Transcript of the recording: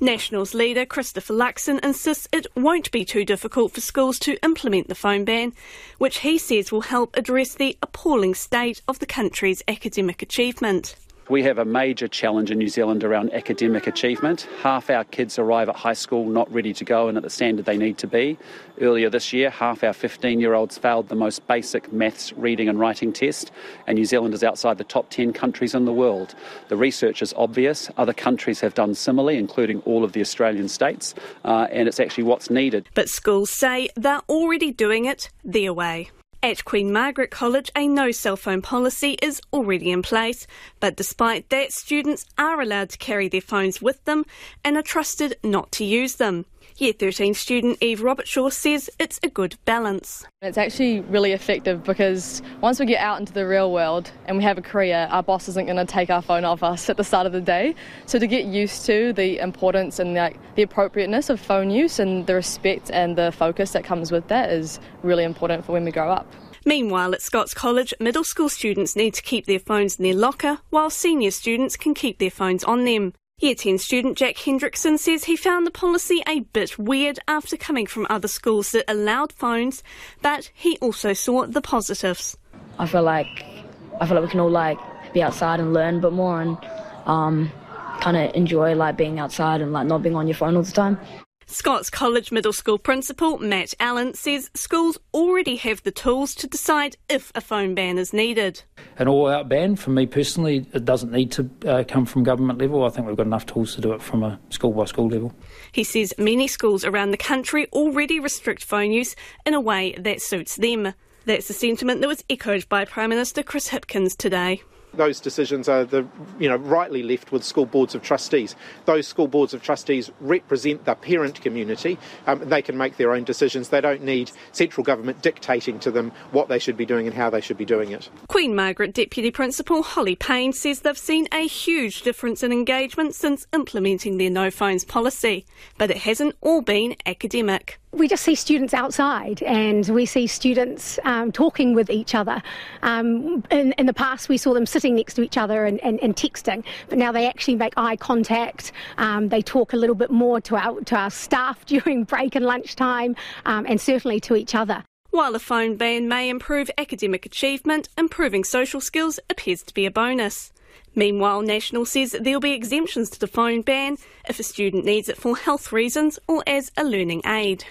Nationals leader Christopher Luxon insists it won't be too difficult for schools to implement the phone ban, which he says will help address the appalling state of the country's academic achievement. We have a major challenge in New Zealand around academic achievement. Half our kids arrive at high school not ready to go and at the standard they need to be. Earlier this year, half our 15 year olds failed the most basic maths reading and writing test, and New Zealand is outside the top 10 countries in the world. The research is obvious. Other countries have done similarly, including all of the Australian states, uh, and it's actually what's needed. But schools say they're already doing it their way. At Queen Margaret College, a no cell phone policy is already in place, but despite that, students are allowed to carry their phones with them and are trusted not to use them. Year 13 student Eve Robertshaw says it's a good balance. It's actually really effective because once we get out into the real world and we have a career, our boss isn't going to take our phone off us at the start of the day. So to get used to the importance and the, the appropriateness of phone use and the respect and the focus that comes with that is really important for when we grow up. Meanwhile, at Scots College, middle school students need to keep their phones in their locker, while senior students can keep their phones on them. Year 10 student Jack Hendrickson says he found the policy a bit weird after coming from other schools that allowed phones, but he also saw the positives. I feel like I feel like we can all like be outside and learn a bit more and um, kind of enjoy like being outside and like not being on your phone all the time. Scots College Middle School Principal Matt Allen says schools already have the tools to decide if a phone ban is needed. An all out ban, for me personally, it doesn't need to uh, come from government level. I think we've got enough tools to do it from a school by school level. He says many schools around the country already restrict phone use in a way that suits them. That's the sentiment that was echoed by Prime Minister Chris Hipkins today those decisions are the you know rightly left with school boards of trustees. Those school boards of trustees represent the parent community. Um, they can make their own decisions. They don't need central government dictating to them what they should be doing and how they should be doing it. Queen Margaret Deputy Principal Holly Payne says they've seen a huge difference in engagement since implementing their no phones policy, but it hasn't all been academic we just see students outside and we see students um, talking with each other. Um, in, in, the past, we saw them sitting next to each other and, and, and texting, but now they actually make eye contact. Um, they talk a little bit more to our, to our staff during break and lunchtime, um, and certainly to each other. While a phone ban may improve academic achievement, improving social skills appears to be a bonus. Meanwhile, National says there'll be exemptions to the phone ban if a student needs it for health reasons or as a learning aid.